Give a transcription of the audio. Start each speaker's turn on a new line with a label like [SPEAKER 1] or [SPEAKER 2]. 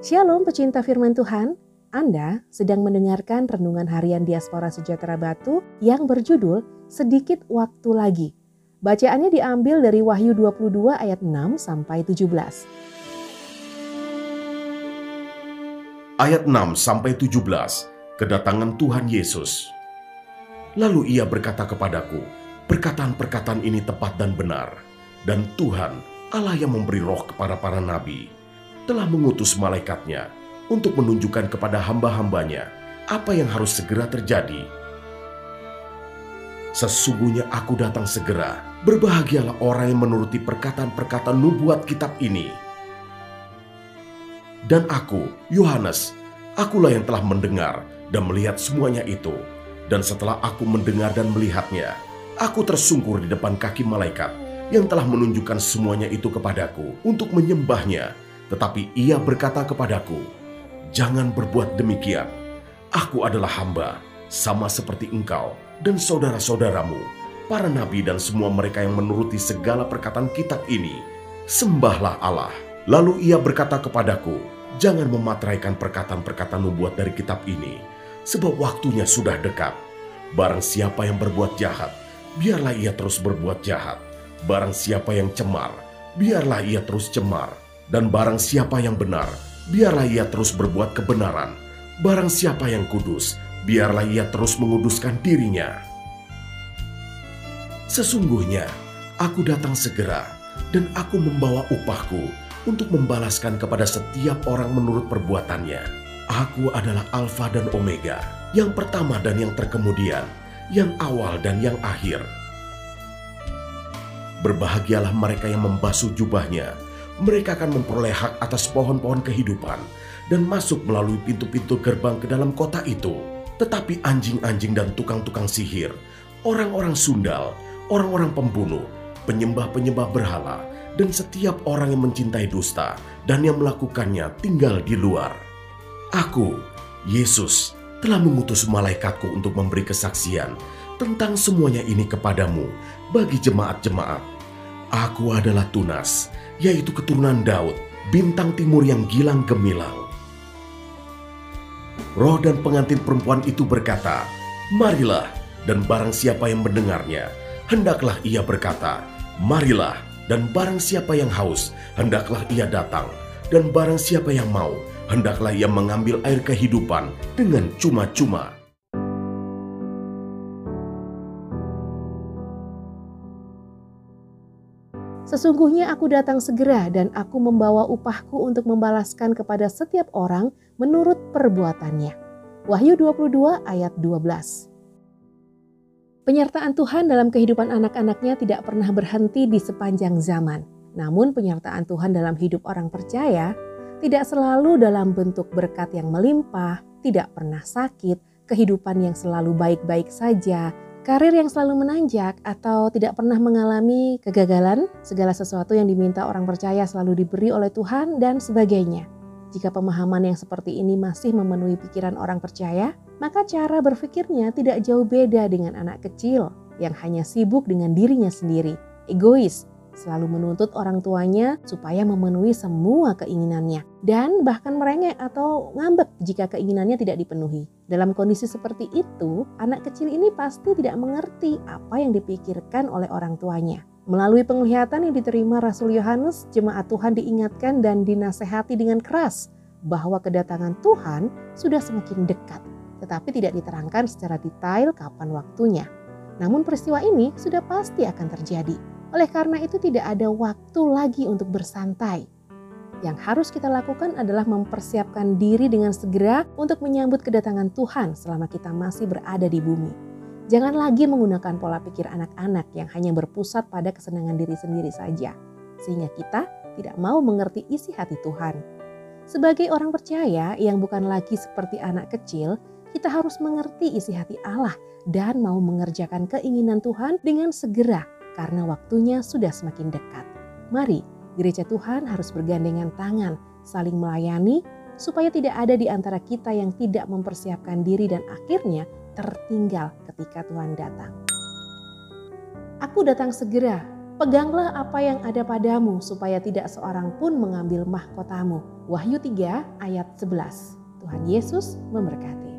[SPEAKER 1] Shalom pecinta firman Tuhan, Anda sedang mendengarkan renungan harian Diaspora Sejahtera Batu yang berjudul Sedikit Waktu Lagi. Bacaannya diambil dari Wahyu 22 ayat 6 sampai 17.
[SPEAKER 2] Ayat 6 sampai 17, kedatangan Tuhan Yesus. Lalu ia berkata kepadaku, perkataan-perkataan ini tepat dan benar, dan Tuhan Allah yang memberi roh kepada para nabi, telah mengutus malaikatnya untuk menunjukkan kepada hamba-hambanya apa yang harus segera terjadi. Sesungguhnya aku datang segera, berbahagialah orang yang menuruti perkataan-perkataan nubuat kitab ini. Dan aku, Yohanes, akulah yang telah mendengar dan melihat semuanya itu. Dan setelah aku mendengar dan melihatnya, aku tersungkur di depan kaki malaikat yang telah menunjukkan semuanya itu kepadaku untuk menyembahnya. Tetapi ia berkata kepadaku, Jangan berbuat demikian. Aku adalah hamba, sama seperti engkau dan saudara-saudaramu, para nabi dan semua mereka yang menuruti segala perkataan kitab ini. Sembahlah Allah. Lalu ia berkata kepadaku, Jangan mematraikan perkataan-perkataan nubuat dari kitab ini, sebab waktunya sudah dekat. Barang siapa yang berbuat jahat, biarlah ia terus berbuat jahat Barang siapa yang cemar, biarlah ia terus cemar. Dan barang siapa yang benar, biarlah ia terus berbuat kebenaran. Barang siapa yang kudus, biarlah ia terus menguduskan dirinya. Sesungguhnya, aku datang segera, dan aku membawa upahku untuk membalaskan kepada setiap orang menurut perbuatannya. Aku adalah Alfa dan Omega, yang pertama dan yang terkemudian, yang awal dan yang akhir. Berbahagialah mereka yang membasuh jubahnya. Mereka akan memperoleh hak atas pohon-pohon kehidupan dan masuk melalui pintu-pintu gerbang ke dalam kota itu. Tetapi anjing-anjing dan tukang-tukang sihir, orang-orang sundal, orang-orang pembunuh, penyembah-penyembah berhala, dan setiap orang yang mencintai dusta dan yang melakukannya tinggal di luar. Aku, Yesus, telah mengutus malaikatku untuk memberi kesaksian tentang semuanya ini kepadamu bagi jemaat-jemaat. Aku adalah Tunas, yaitu keturunan Daud, bintang timur yang gilang gemilang. Roh dan pengantin perempuan itu berkata, Marilah, dan barang siapa yang mendengarnya, hendaklah ia berkata, Marilah, dan barang siapa yang haus, hendaklah ia datang, dan barang siapa yang mau, hendaklah ia mengambil air kehidupan dengan cuma-cuma.
[SPEAKER 1] Sesungguhnya aku datang segera dan aku membawa upahku untuk membalaskan kepada setiap orang menurut perbuatannya. Wahyu 22 ayat 12 Penyertaan Tuhan dalam kehidupan anak-anaknya tidak pernah berhenti di sepanjang zaman. Namun penyertaan Tuhan dalam hidup orang percaya tidak selalu dalam bentuk berkat yang melimpah, tidak pernah sakit, kehidupan yang selalu baik-baik saja, karir yang selalu menanjak atau tidak pernah mengalami kegagalan, segala sesuatu yang diminta orang percaya selalu diberi oleh Tuhan dan sebagainya. Jika pemahaman yang seperti ini masih memenuhi pikiran orang percaya, maka cara berpikirnya tidak jauh beda dengan anak kecil yang hanya sibuk dengan dirinya sendiri, egois, selalu menuntut orang tuanya supaya memenuhi semua keinginannya dan bahkan merengek atau ngambek jika keinginannya tidak dipenuhi. Dalam kondisi seperti itu, anak kecil ini pasti tidak mengerti apa yang dipikirkan oleh orang tuanya. Melalui penglihatan yang diterima Rasul Yohanes, jemaat Tuhan diingatkan dan dinasehati dengan keras bahwa kedatangan Tuhan sudah semakin dekat, tetapi tidak diterangkan secara detail kapan waktunya. Namun peristiwa ini sudah pasti akan terjadi. Oleh karena itu tidak ada waktu lagi untuk bersantai. Yang harus kita lakukan adalah mempersiapkan diri dengan segera untuk menyambut kedatangan Tuhan selama kita masih berada di bumi. Jangan lagi menggunakan pola pikir anak-anak yang hanya berpusat pada kesenangan diri sendiri saja, sehingga kita tidak mau mengerti isi hati Tuhan. Sebagai orang percaya yang bukan lagi seperti anak kecil, kita harus mengerti isi hati Allah dan mau mengerjakan keinginan Tuhan dengan segera karena waktunya sudah semakin dekat. Mari, gereja Tuhan harus bergandengan tangan, saling melayani, supaya tidak ada di antara kita yang tidak mempersiapkan diri dan akhirnya tertinggal ketika Tuhan datang. Aku datang segera Peganglah apa yang ada padamu supaya tidak seorang pun mengambil mahkotamu. Wahyu 3 ayat 11. Tuhan Yesus memberkati.